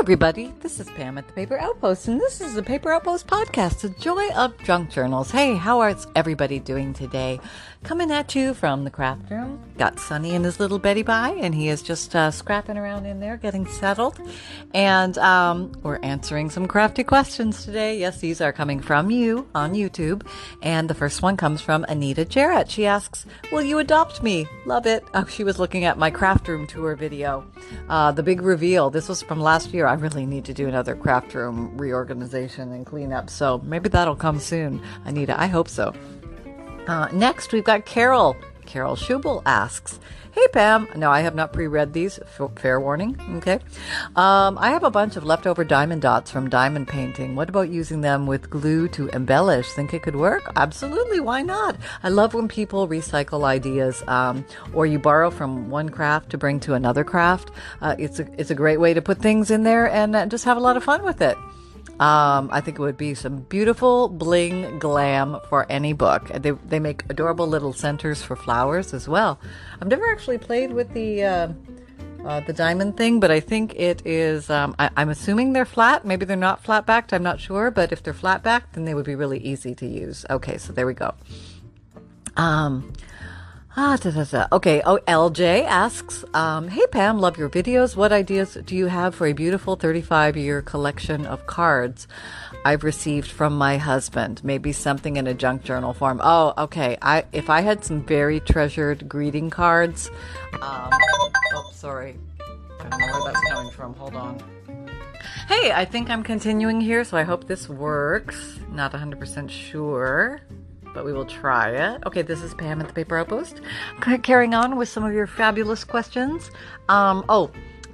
everybody. This is Pam at the Paper Outpost, and this is the Paper Outpost podcast, the joy of junk journals. Hey, how is everybody doing today? Coming at you from the craft room. Got Sonny and his little Betty by, and he is just uh, scrapping around in there, getting settled. And um, we're answering some crafty questions today. Yes, these are coming from you on YouTube. And the first one comes from Anita Jarrett. She asks, Will you adopt me? Love it. Oh, she was looking at my craft room tour video. Uh, the big reveal. This was from last year. I really need to do another craft room reorganization and cleanup. So maybe that'll come soon, Anita. I hope so. Uh, next, we've got Carol. Carol Schubel asks, Hey Pam, no, I have not pre read these, fair warning, okay? Um, I have a bunch of leftover diamond dots from diamond painting. What about using them with glue to embellish? Think it could work? Absolutely, why not? I love when people recycle ideas um, or you borrow from one craft to bring to another craft. Uh, it's, a, it's a great way to put things in there and uh, just have a lot of fun with it. Um, I think it would be some beautiful bling glam for any book. They, they make adorable little centers for flowers as well. I've never actually played with the uh, uh, the diamond thing, but I think it is. Um, I, am assuming they're flat. Maybe they're not flat backed. I'm not sure, but if they're flat backed, then they would be really easy to use. Okay, so there we go. Um, Ah, da, da, da. Okay. Oh, LJ asks, um, Hey Pam, love your videos. What ideas do you have for a beautiful 35 year collection of cards I've received from my husband? Maybe something in a junk journal form. Oh, okay. I if I had some very treasured greeting cards. Um, oh, sorry. I don't know where that's coming from. Hold on. Hey, I think I'm continuing here, so I hope this works. Not 100% sure but we will try it. Okay, this is Pam at the Paper Outpost. Carrying on with some of your fabulous questions. Um, oh,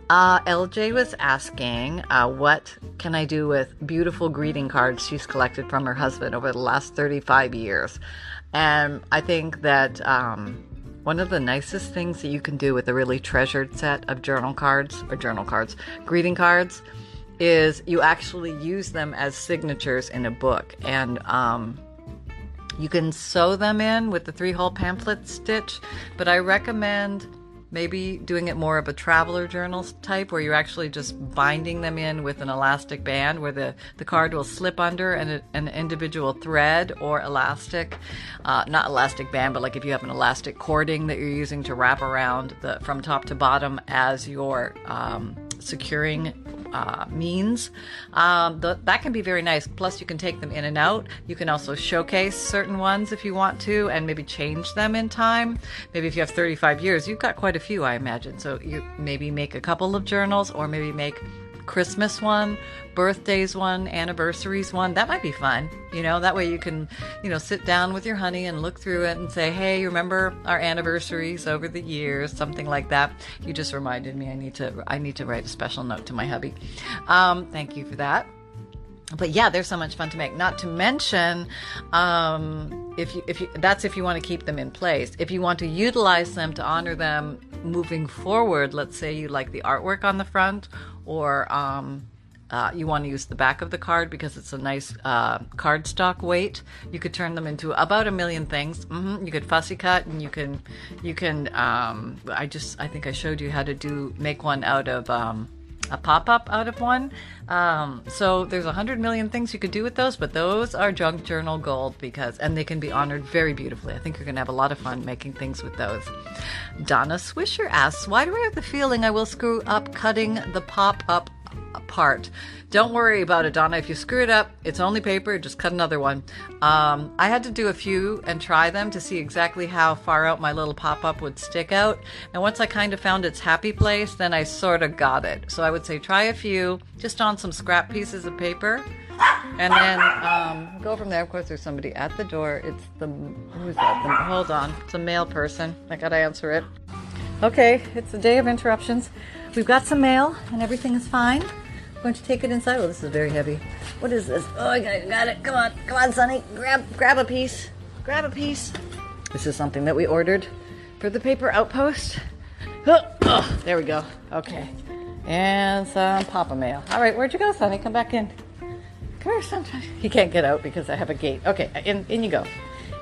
uh, LJ was asking, uh, what can I do with beautiful greeting cards she's collected from her husband over the last 35 years? And I think that um, one of the nicest things that you can do with a really treasured set of journal cards, or journal cards, greeting cards, is you actually use them as signatures in a book. And um, you can sew them in with the three hole pamphlet stitch, but I recommend maybe doing it more of a traveler journal type where you're actually just binding them in with an elastic band where the, the card will slip under an, an individual thread or elastic uh, not elastic band but like if you have an elastic cording that you're using to wrap around the from top to bottom as your um, securing uh, means. Um, the, that can be very nice. Plus, you can take them in and out. You can also showcase certain ones if you want to, and maybe change them in time. Maybe if you have 35 years, you've got quite a few, I imagine. So you maybe make a couple of journals, or maybe make Christmas one, birthdays one, anniversaries one. That might be fun. You know, that way you can, you know, sit down with your honey and look through it and say, hey, remember our anniversaries over the years, something like that. You just reminded me I need to I need to write a special note to my hubby. Um, thank you for that but yeah, there's so much fun to make. Not to mention, um, if you if you that's if you want to keep them in place. If you want to utilize them to honor them moving forward, let's say you like the artwork on the front, or um, uh, you want to use the back of the card because it's a nice uh, cardstock weight. You could turn them into about a million things. Mm-hmm. You could fussy cut, and you can, you can. Um, I just, I think I showed you how to do make one out of um, a pop up out of one. Um, so there's a hundred million things you could do with those, but those are junk journal gold because, and they can be honored very beautifully. I think you're going to have a lot of fun making things with those. Donna Swisher asks, why do I have the feeling I will screw up cutting the pop up apart. Don't worry about it, Donna. If you screw it up, it's only paper. Just cut another one. Um, I had to do a few and try them to see exactly how far out my little pop up would stick out. And once I kind of found its happy place, then I sort of got it. So I would say try a few just on some scrap pieces of paper. And then um, go from there. Of course, there's somebody at the door. It's the who's that? The, hold on, it's a male person. I gotta answer it. Okay, it's a day of interruptions. We've got some mail and everything is fine. I'm going to take it inside. Oh, this is very heavy. What is this? Oh, I got, it. Come on, come on, Sonny. Grab, grab a piece. Grab a piece. This is something that we ordered for the paper outpost. Oh, oh there we go. Okay. And some Papa mail. All right, where'd you go, Sonny? Come back in. Come here, son. He can't get out because I have a gate. Okay, in, in you go.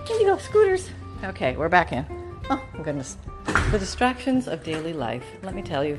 In you go, scooters. Okay, we're back in. Oh, goodness. The distractions of daily life. Let me tell you.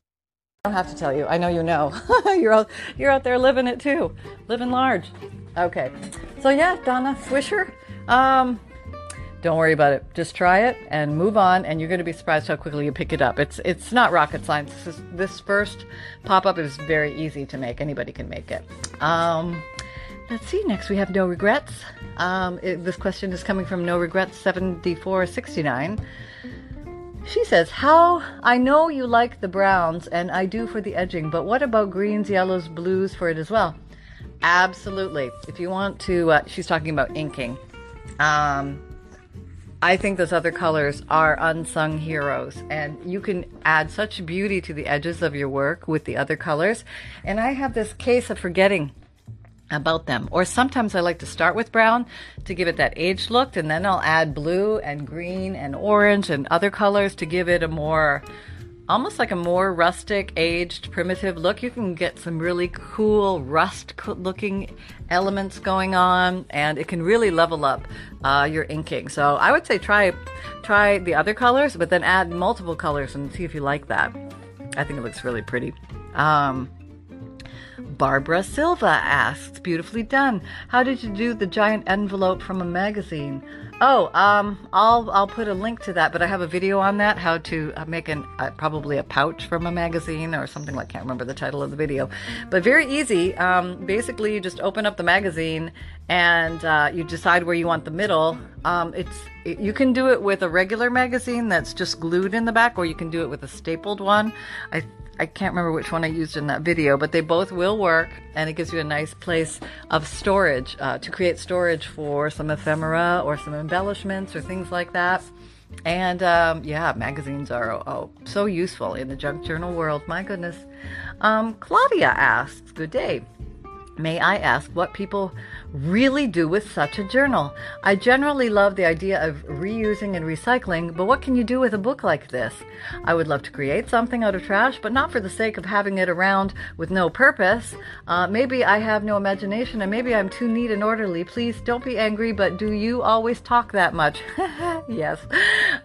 I don't have to tell you. I know you know. you're out, you're out there living it too, living large. Okay, so yeah, Donna Swisher. Um, don't worry about it. Just try it and move on, and you're going to be surprised how quickly you pick it up. It's it's not rocket science. This, is, this first pop up is very easy to make. Anybody can make it. Um, let's see. Next, we have no regrets. Um, it, this question is coming from no regrets 7469. She says, How I know you like the browns, and I do for the edging, but what about greens, yellows, blues for it as well? Absolutely. If you want to, uh, she's talking about inking. Um, I think those other colors are unsung heroes, and you can add such beauty to the edges of your work with the other colors. And I have this case of forgetting about them. Or sometimes I like to start with brown to give it that aged look, and then I'll add blue and green and orange and other colors to give it a more, almost like a more rustic, aged, primitive look. You can get some really cool rust looking elements going on, and it can really level up uh, your inking. So I would say try try the other colors, but then add multiple colors and see if you like that. I think it looks really pretty. Um, Barbara Silva asks, beautifully done. How did you do the giant envelope from a magazine? Oh, um, I'll I'll put a link to that, but I have a video on that how to uh, make an uh, probably a pouch from a magazine or something like. I can't remember the title of the video, but very easy. Um, basically, you just open up the magazine and uh, you decide where you want the middle. Um, it's it, you can do it with a regular magazine that's just glued in the back, or you can do it with a stapled one. I I can't remember which one I used in that video, but they both will work, and it gives you a nice place of storage uh, to create storage for some ephemera or some embellishments or things like that. And um, yeah, magazines are oh, so useful in the junk journal world. My goodness. Um, Claudia asks, Good day. May I ask what people really do with such a journal? I generally love the idea of reusing and recycling, but what can you do with a book like this? I would love to create something out of trash, but not for the sake of having it around with no purpose. Uh, maybe I have no imagination and maybe I'm too neat and orderly. Please don't be angry, but do you always talk that much? yes.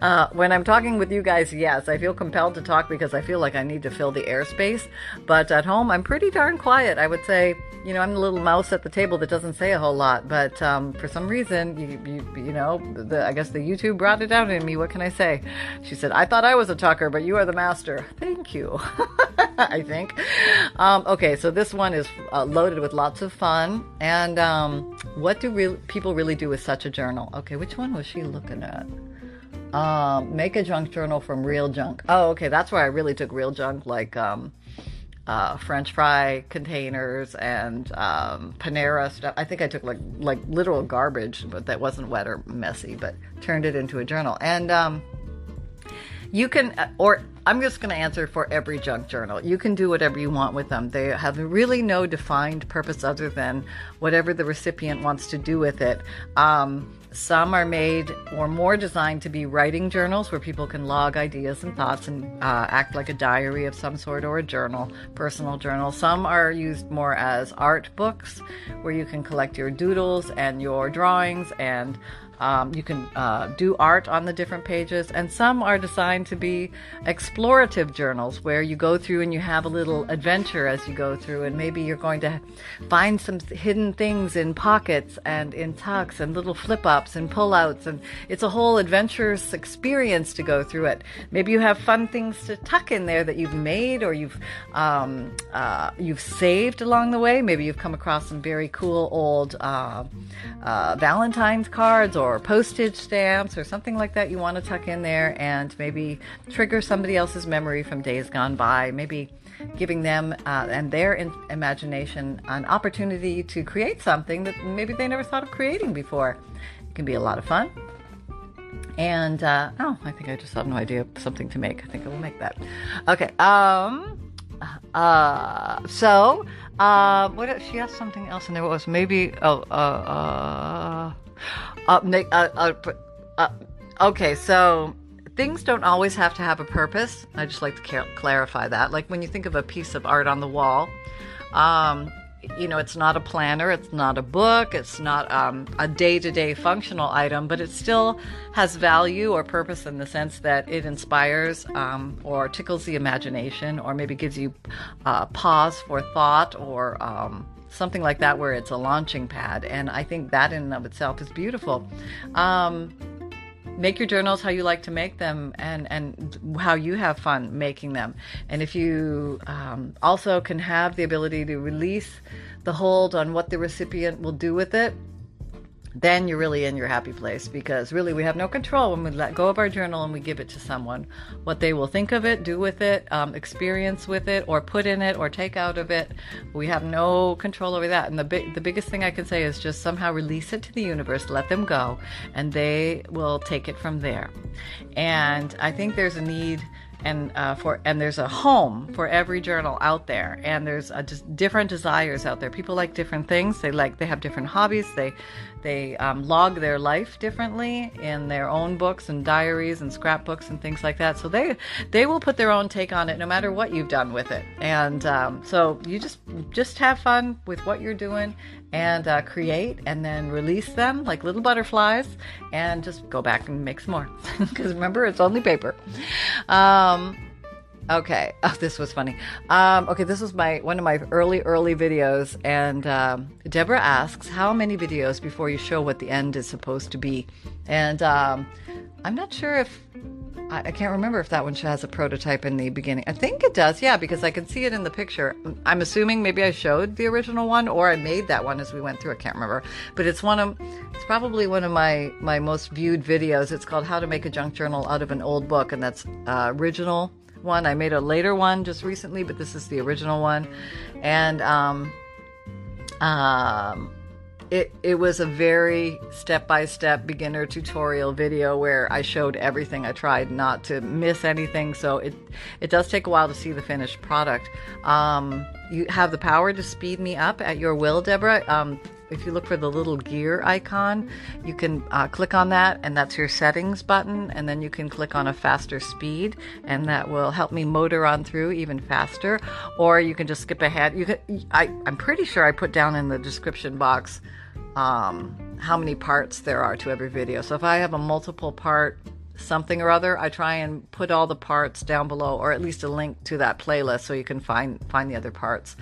Uh, when I'm talking with you guys, yes, I feel compelled to talk because I feel like I need to fill the airspace. But at home, I'm pretty darn quiet. I would say, you know, I'm the little mouse at the table that doesn't say a whole lot, but um, for some reason, you, you, you know, the, I guess the YouTube brought it out in me. What can I say? She said, I thought I was a talker, but you are the master. Thank you. I think. Um, okay, so this one is uh, loaded with lots of fun. And um, what do re- people really do with such a journal? Okay, which one was she looking at? Um, make a junk journal from real junk. Oh, okay, that's where I really took real junk, like um, uh, French fry containers and um, Panera stuff. I think I took like like literal garbage, but that wasn't wet or messy, but turned it into a journal. And um, you can, uh, or I'm just going to answer for every junk journal. You can do whatever you want with them. They have really no defined purpose other than whatever the recipient wants to do with it. Um, some are made or more designed to be writing journals where people can log ideas and thoughts and uh, act like a diary of some sort or a journal, personal journal. Some are used more as art books where you can collect your doodles and your drawings and um, you can uh, do art on the different pages, and some are designed to be explorative journals where you go through and you have a little adventure as you go through, and maybe you're going to find some hidden things in pockets and in tucks and little flip ups and pull outs, and it's a whole adventurous experience to go through it. Maybe you have fun things to tuck in there that you've made or you've um, uh, you've saved along the way. Maybe you've come across some very cool old uh, uh Valentine's cards or or postage stamps or something like that you want to tuck in there and maybe trigger somebody else's memory from days gone by. Maybe giving them uh, and their in- imagination an opportunity to create something that maybe they never thought of creating before. It can be a lot of fun. And uh, oh, I think I just have no idea something to make. I think I will make that. Okay. Um, Uh, so, uh, what if she asked something else and there was maybe, oh, uh, uh, uh, uh, uh, uh, okay, so things don't always have to have a purpose. I just like to clarify that. Like when you think of a piece of art on the wall, um, you know, it's not a planner, it's not a book, it's not um, a day to day functional item, but it still has value or purpose in the sense that it inspires um, or tickles the imagination or maybe gives you uh, pause for thought or um, something like that where it's a launching pad. And I think that in and of itself is beautiful. Um, make your journals how you like to make them and and how you have fun making them and if you um, also can have the ability to release the hold on what the recipient will do with it then you're really in your happy place because really we have no control when we let go of our journal and we give it to someone. What they will think of it, do with it, um, experience with it, or put in it, or take out of it, we have no control over that. And the the biggest thing I can say is just somehow release it to the universe, let them go, and they will take it from there. And I think there's a need and uh, for and there's a home for every journal out there and there's a, just different desires out there people like different things they like they have different hobbies they they um, log their life differently in their own books and diaries and scrapbooks and things like that. So they they will put their own take on it, no matter what you've done with it. And um, so you just just have fun with what you're doing and uh, create, and then release them like little butterflies, and just go back and make some more. Because remember, it's only paper. Um, Okay. Oh, this was funny. Um, okay, this was my one of my early early videos, and um, Deborah asks, "How many videos before you show what the end is supposed to be?" And um, I'm not sure if I, I, can't remember if that one has a prototype in the beginning. I think it does, yeah, because I can see it in the picture. I'm assuming maybe I showed the original one or I made that one as we went through. I can't remember, but it's one of it's probably one of my my most viewed videos. It's called "How to Make a Junk Journal Out of an Old Book," and that's uh, original one. I made a later one just recently, but this is the original one. And um, um, it it was a very step by step beginner tutorial video where I showed everything. I tried not to miss anything, so it it does take a while to see the finished product. Um, you have the power to speed me up at your will, Deborah. Um, if you look for the little gear icon, you can uh, click on that, and that's your settings button. And then you can click on a faster speed, and that will help me motor on through even faster. Or you can just skip ahead. You can, I, I'm pretty sure I put down in the description box um, how many parts there are to every video. So if I have a multiple part something or other, I try and put all the parts down below, or at least a link to that playlist so you can find find the other parts.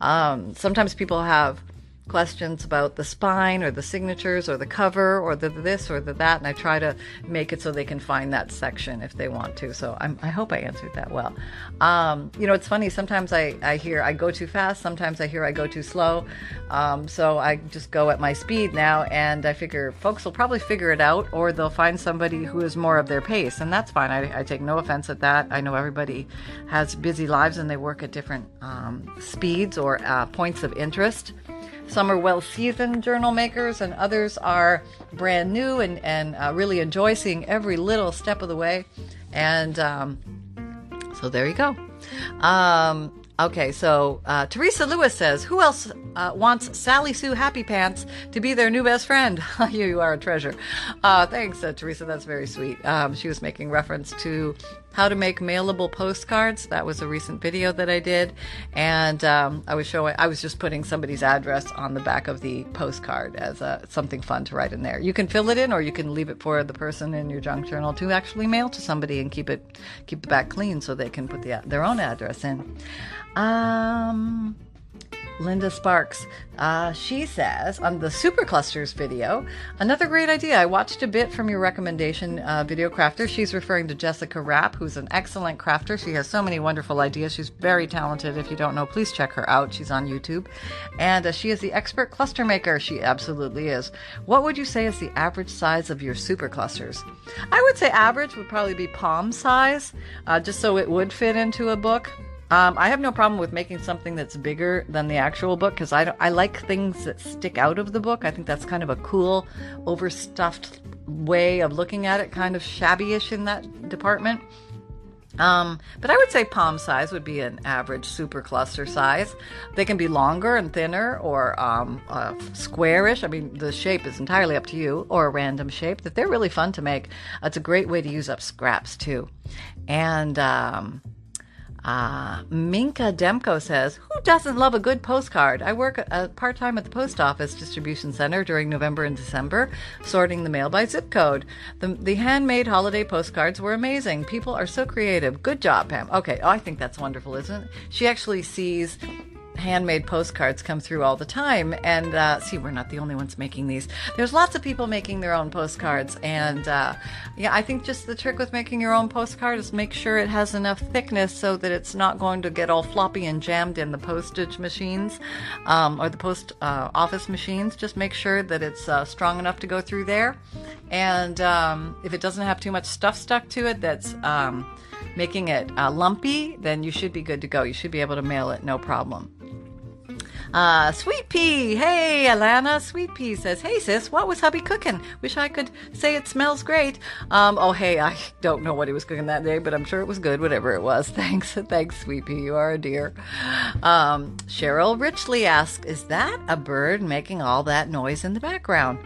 Um, sometimes people have questions about the spine or the signatures or the cover or the this or the that, and I try to make it so they can find that section if they want to. So I'm, i hope I answered that well. Um, you know, it's funny. Sometimes I, I hear I go too fast. Sometimes I hear I go too slow. Um, so I just go at my speed now, and I figure folks will probably figure it out, or they'll find somebody who is more of their pace, and that's fine. I, I take no offense at that. I know everybody has busy lives and they work at different um, speeds or uh, points of interest. Some are well seasoned journal makers, and others are brand new and, and uh, really enjoy seeing every little step of the way. And um, so there you go. Um, Okay, so uh, Teresa Lewis says, Who else uh, wants Sally Sue Happy Pants to be their new best friend? you are a treasure. Uh, thanks, uh, Teresa. That's very sweet. Um, she was making reference to how to make mailable postcards. That was a recent video that I did. And um, I was showing, I was just putting somebody's address on the back of the postcard as a, something fun to write in there. You can fill it in or you can leave it for the person in your junk journal to actually mail to somebody and keep it, keep the back clean so they can put the, their own address in. Um, Linda Sparks. Uh, she says on the Superclusters video, another great idea. I watched a bit from your recommendation, uh, Video Crafter. She's referring to Jessica Rapp, who's an excellent crafter. She has so many wonderful ideas. She's very talented. If you don't know, please check her out. She's on YouTube. And uh, she is the expert cluster maker. She absolutely is. What would you say is the average size of your superclusters? I would say average would probably be palm size, uh, just so it would fit into a book. Um, I have no problem with making something that's bigger than the actual book because I, I like things that stick out of the book. I think that's kind of a cool, overstuffed way of looking at it, kind of shabbyish in that department. Um, but I would say palm size would be an average super cluster size. They can be longer and thinner or um, uh, squarish. I mean, the shape is entirely up to you, or a random shape. That they're really fun to make. It's a great way to use up scraps too. And um, uh, Minka Demko says, Who doesn't love a good postcard? I work uh, part time at the post office distribution center during November and December, sorting the mail by zip code. The, the handmade holiday postcards were amazing. People are so creative. Good job, Pam. Okay, oh, I think that's wonderful, isn't it? She actually sees handmade postcards come through all the time. And uh, see, we're not the only ones making these. There's lots of people making their own postcards. And uh, yeah, I think just the trick with making your own postcard is make sure it has enough thickness so that it's not going to get all floppy and jammed in the postage machines um, or the post uh, office machines. Just make sure that it's uh, strong enough to go through there. And um, if it doesn't have too much stuff stuck to it, that's um, making it uh, lumpy, then you should be good to go. You should be able to mail it no problem. Uh, Sweet Pea, hey Alana, Sweet Pea says, hey sis, what was hubby cooking? Wish I could say it smells great. Um, oh hey, I don't know what he was cooking that day, but I'm sure it was good, whatever it was. Thanks, thanks, Sweet Pea, you are a dear. Um, Cheryl Richley asks, is that a bird making all that noise in the background?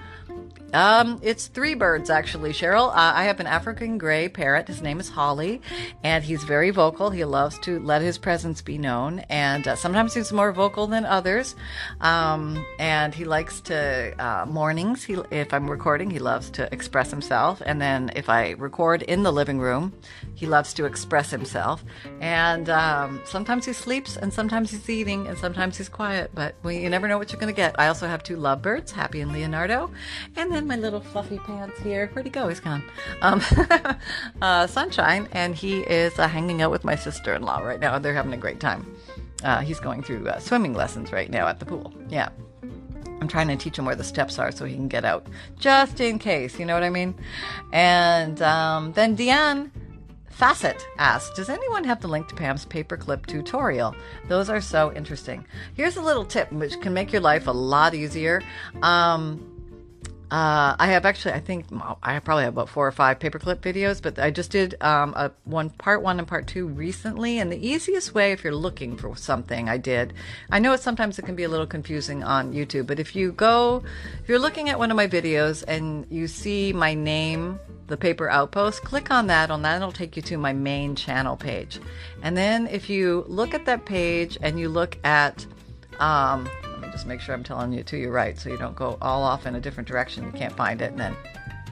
Um, it's three birds actually, Cheryl. Uh, I have an African gray parrot. His name is Holly, and he's very vocal. He loves to let his presence be known, and uh, sometimes he's more vocal than others. Um, and he likes to uh, mornings. He, if I'm recording, he loves to express himself, and then if I record in the living room, he loves to express himself. And um, sometimes he sleeps, and sometimes he's eating, and sometimes he's quiet. But we, you never know what you're going to get. I also have two lovebirds, Happy and Leonardo, and then my little fluffy pants here. Where'd he go? He's gone. Um, uh, Sunshine, and he is uh, hanging out with my sister in law right now. They're having a great time. Uh, he's going through uh, swimming lessons right now at the pool. Yeah. I'm trying to teach him where the steps are so he can get out, just in case, you know what I mean? And um, then Deanne Facet asks, Does anyone have the link to Pam's paperclip tutorial? Those are so interesting. Here's a little tip which can make your life a lot easier. Um, uh, I have actually, I think I probably have about four or five paperclip videos, but I just did um, a one part one and part two recently. And the easiest way, if you're looking for something, I did. I know it sometimes it can be a little confusing on YouTube, but if you go, if you're looking at one of my videos and you see my name, the paper outpost, click on that. On that, it'll take you to my main channel page. And then if you look at that page and you look at um, just make sure I'm telling you to your right so you don't go all off in a different direction. You can't find it. And then,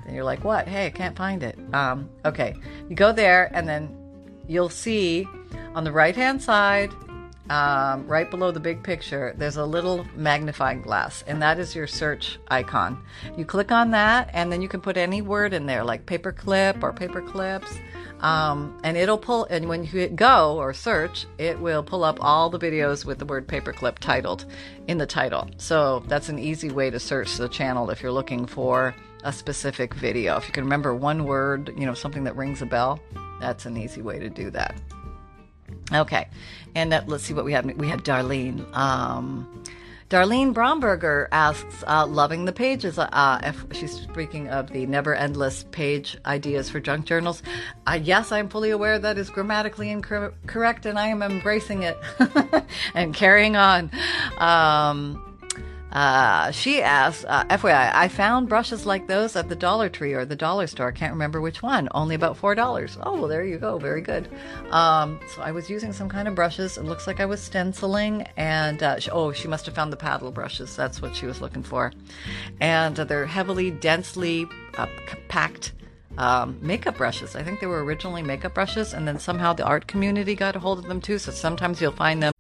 then you're like, what? Hey, I can't find it. Um, okay. You go there and then you'll see on the right hand side, um, right below the big picture, there's a little magnifying glass, and that is your search icon. You click on that, and then you can put any word in there, like paperclip or paperclips. Um, and it'll pull, and when you hit go or search, it will pull up all the videos with the word paperclip titled in the title. So that's an easy way to search the channel if you're looking for a specific video. If you can remember one word, you know, something that rings a bell, that's an easy way to do that. Okay, and uh, let's see what we have. We have Darlene. Um, Darlene Bromberger asks, uh, loving the pages. Uh, if she's speaking of the never endless page ideas for junk journals. Uh, yes, I'm fully aware that is grammatically incorrect, and I am embracing it and carrying on. Um, uh, she asks, uh, FYI, I found brushes like those at the Dollar Tree or the Dollar Store. Can't remember which one. Only about $4. Oh, well, there you go. Very good. Um, so I was using some kind of brushes. It looks like I was stenciling. And, uh, she, oh, she must have found the paddle brushes. That's what she was looking for. And they're heavily, densely uh, packed um, makeup brushes. I think they were originally makeup brushes, and then somehow the art community got a hold of them too. So sometimes you'll find them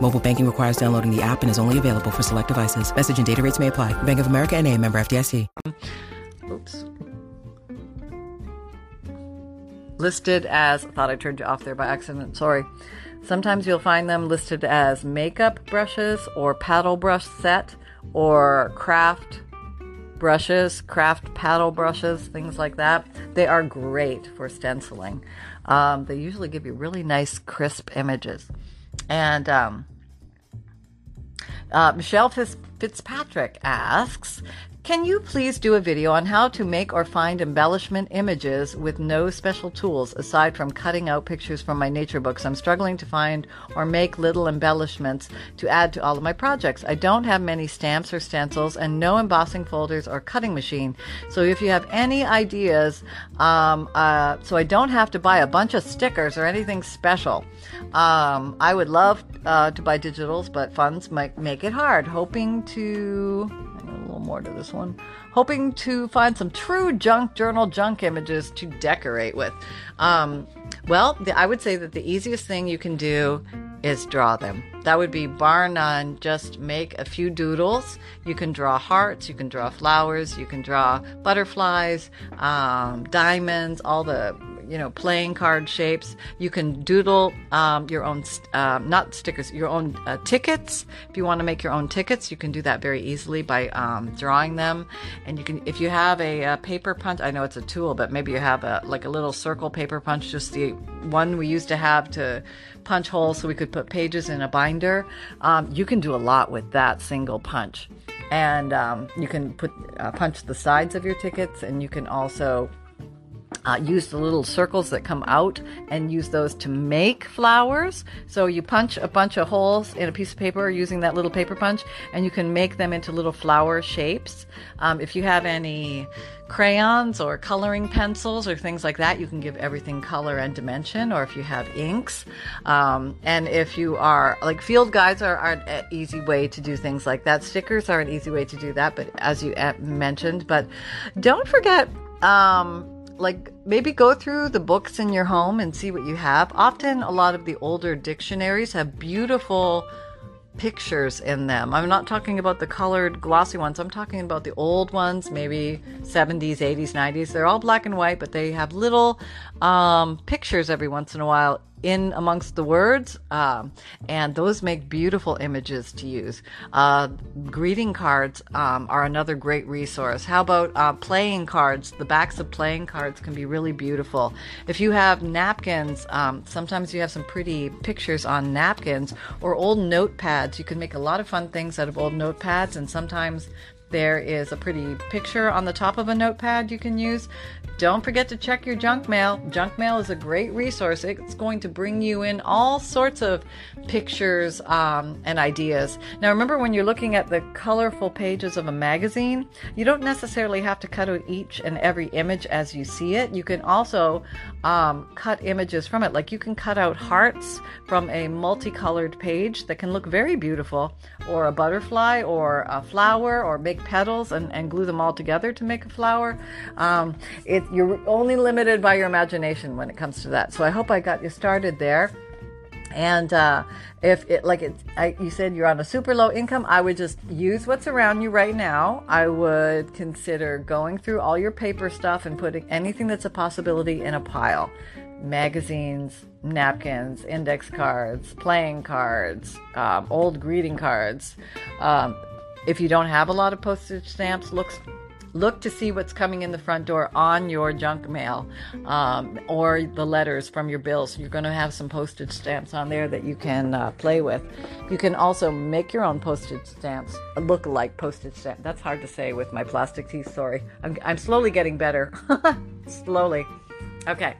Mobile banking requires downloading the app and is only available for select devices. Message and data rates may apply. Bank of America and a member FDIC. Oops. Listed as, I thought I turned you off there by accident. Sorry. Sometimes you'll find them listed as makeup brushes or paddle brush set or craft brushes, craft paddle brushes, things like that. They are great for stenciling. Um, they usually give you really nice, crisp images. And um, uh, Michelle Fitzpatrick asks, can you please do a video on how to make or find embellishment images with no special tools aside from cutting out pictures from my nature books? I'm struggling to find or make little embellishments to add to all of my projects. I don't have many stamps or stencils and no embossing folders or cutting machine. So if you have any ideas, um, uh, so I don't have to buy a bunch of stickers or anything special. Um, I would love uh, to buy digitals, but funds might make it hard. Hoping to more to this one. Hoping to find some true junk journal junk images to decorate with. Um, well, the, I would say that the easiest thing you can do is draw them. That would be bar none. Just make a few doodles. You can draw hearts, you can draw flowers, you can draw butterflies, um, diamonds, all the you know playing card shapes. You can doodle um, your own uh, not stickers, your own uh, tickets. If you want to make your own tickets, you can do that very easily by um, drawing them. And you can if you have a, a, paper punch. I know it's a tool, but maybe you have a like a little circle paper punch, just the one we used to have to punch holes so we could put pages in a binder. Um, you can do a lot with that single punch. And um, you can put uh, punch the sides of your tickets, and you can also uh, use the little circles that come out and use those to make flowers. So you punch a bunch of holes in a piece of paper using that little paper punch, and you can make them into little flower shapes. Um, if you have any crayons or coloring pencils or things like that, you can give everything color and dimension. Or if you have inks, um, and if you are like field guides are, are an easy way to do things like that. Stickers are an easy way to do that, but as you mentioned, but don't forget. Um, like maybe go through the books in your home and see what you have. Often, a lot of the older dictionaries have beautiful pictures in them. I'm not talking about the colored glossy ones. I'm talking about the old ones, maybe 70s, 80s, 90s. They're all black and white, but they have little um, pictures every once in a while in amongst the words, um, and those make beautiful images to use. Uh, greeting cards um, are another great resource. How about uh, playing cards? The backs of playing cards can be really beautiful. If you have napkins, um, sometimes you have some pretty pictures on napkins or old notepads. You can make a lot of fun things out of old notepads, and sometimes there is a pretty picture on the top of a notepad you can use. Don't forget to check your junk mail. Junk mail is a great resource. It's going to bring you in all sorts of pictures um, and ideas. Now, remember when you're looking at the colorful pages of a magazine, you don't necessarily have to cut out each and every image as you see it. You can also um, cut images from it. Like you can cut out hearts from a multicolored page that can look very beautiful, or a butterfly, or a flower, or make petals and, and glue them all together to make a flower. Um, it, you're only limited by your imagination when it comes to that. So I hope I got you started there. And uh, if it like it, I, you said you're on a super low income, I would just use what's around you right now. I would consider going through all your paper stuff and putting anything that's a possibility in a pile magazines, napkins, index cards, playing cards, um, old greeting cards. Um, if you don't have a lot of postage stamps, look look to see what's coming in the front door on your junk mail um, or the letters from your bills. You're going to have some postage stamps on there that you can uh, play with. You can also make your own postage stamps, look like postage stamps. That's hard to say with my plastic teeth. Sorry, I'm, I'm slowly getting better. slowly. Okay.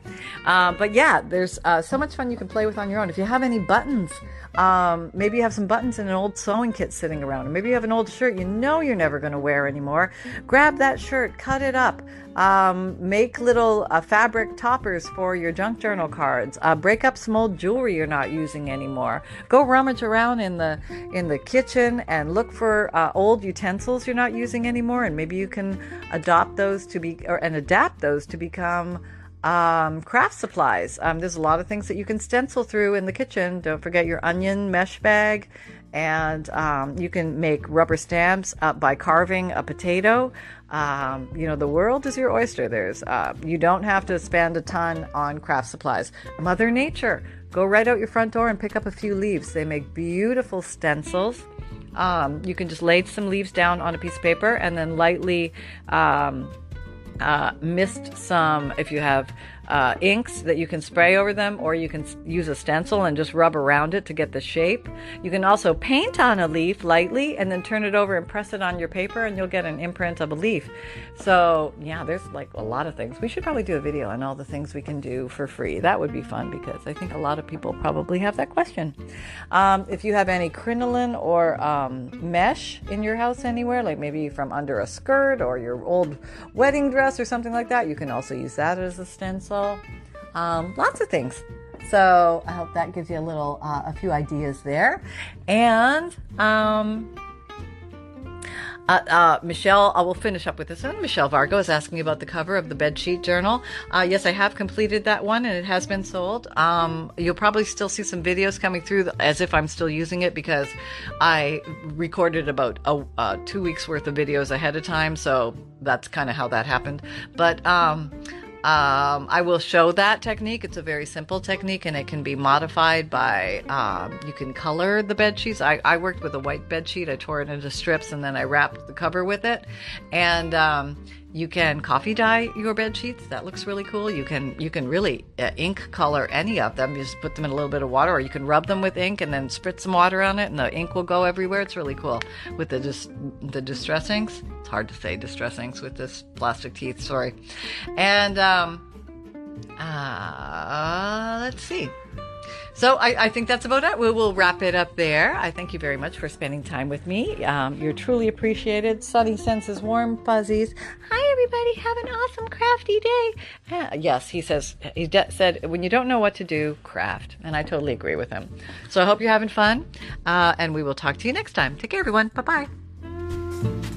Uh, but yeah, there's uh, so much fun you can play with on your own. If you have any buttons, um, maybe you have some buttons in an old sewing kit sitting around, or maybe you have an old shirt you know you're never going to wear anymore. Grab that shirt, cut it up, um, make little uh, fabric toppers for your junk journal cards. Uh, break up some old jewelry you're not using anymore. Go rummage around in the in the kitchen and look for uh, old utensils you're not using anymore, and maybe you can adopt those to be or and adapt those to become um, craft supplies. Um, there's a lot of things that you can stencil through in the kitchen. Don't forget your onion mesh bag. And um, you can make rubber stamps uh, by carving a potato. Um, you know, the world is your oyster. There's, uh, you don't have to spend a ton on craft supplies. Mother Nature go right out your front door and pick up a few leaves. They make beautiful stencils. Um, you can just lay some leaves down on a piece of paper and then lightly um, uh, mist some if you have uh, inks that you can spray over them, or you can use a stencil and just rub around it to get the shape. You can also paint on a leaf lightly and then turn it over and press it on your paper, and you'll get an imprint of a leaf. So, yeah, there's like a lot of things. We should probably do a video on all the things we can do for free. That would be fun because I think a lot of people probably have that question. Um, if you have any crinoline or um, mesh in your house anywhere, like maybe from under a skirt or your old wedding dress or something like that, you can also use that as a stencil um, lots of things. So I hope that gives you a little, uh, a few ideas there. And um, uh, uh, Michelle, I will finish up with this one. Michelle Vargo is asking about the cover of the Bedsheet Journal. Uh, yes, I have completed that one and it has been sold. Um, you'll probably still see some videos coming through as if I'm still using it because I recorded about a, uh, two weeks worth of videos ahead of time. So that's kind of how that happened. But um, um, I will show that technique. It's a very simple technique and it can be modified by, um, you can color the bed sheets. I, I, worked with a white bed sheet. I tore it into strips and then I wrapped the cover with it. And um, you can coffee dye your bed sheets. That looks really cool. You can you can really uh, ink color any of them. You just put them in a little bit of water, or you can rub them with ink and then spritz some water on it, and the ink will go everywhere. It's really cool with the dis- the distress inks. It's hard to say distress inks with this plastic teeth. Sorry. And um, uh, let's see. So I, I, think that's about it. We will wrap it up there. I thank you very much for spending time with me. Um, you're truly appreciated. Sunny senses, warm fuzzies. Hi, everybody. Have an awesome crafty day. Uh, yes, he says, he de- said, when you don't know what to do, craft. And I totally agree with him. So I hope you're having fun. Uh, and we will talk to you next time. Take care, everyone. Bye bye.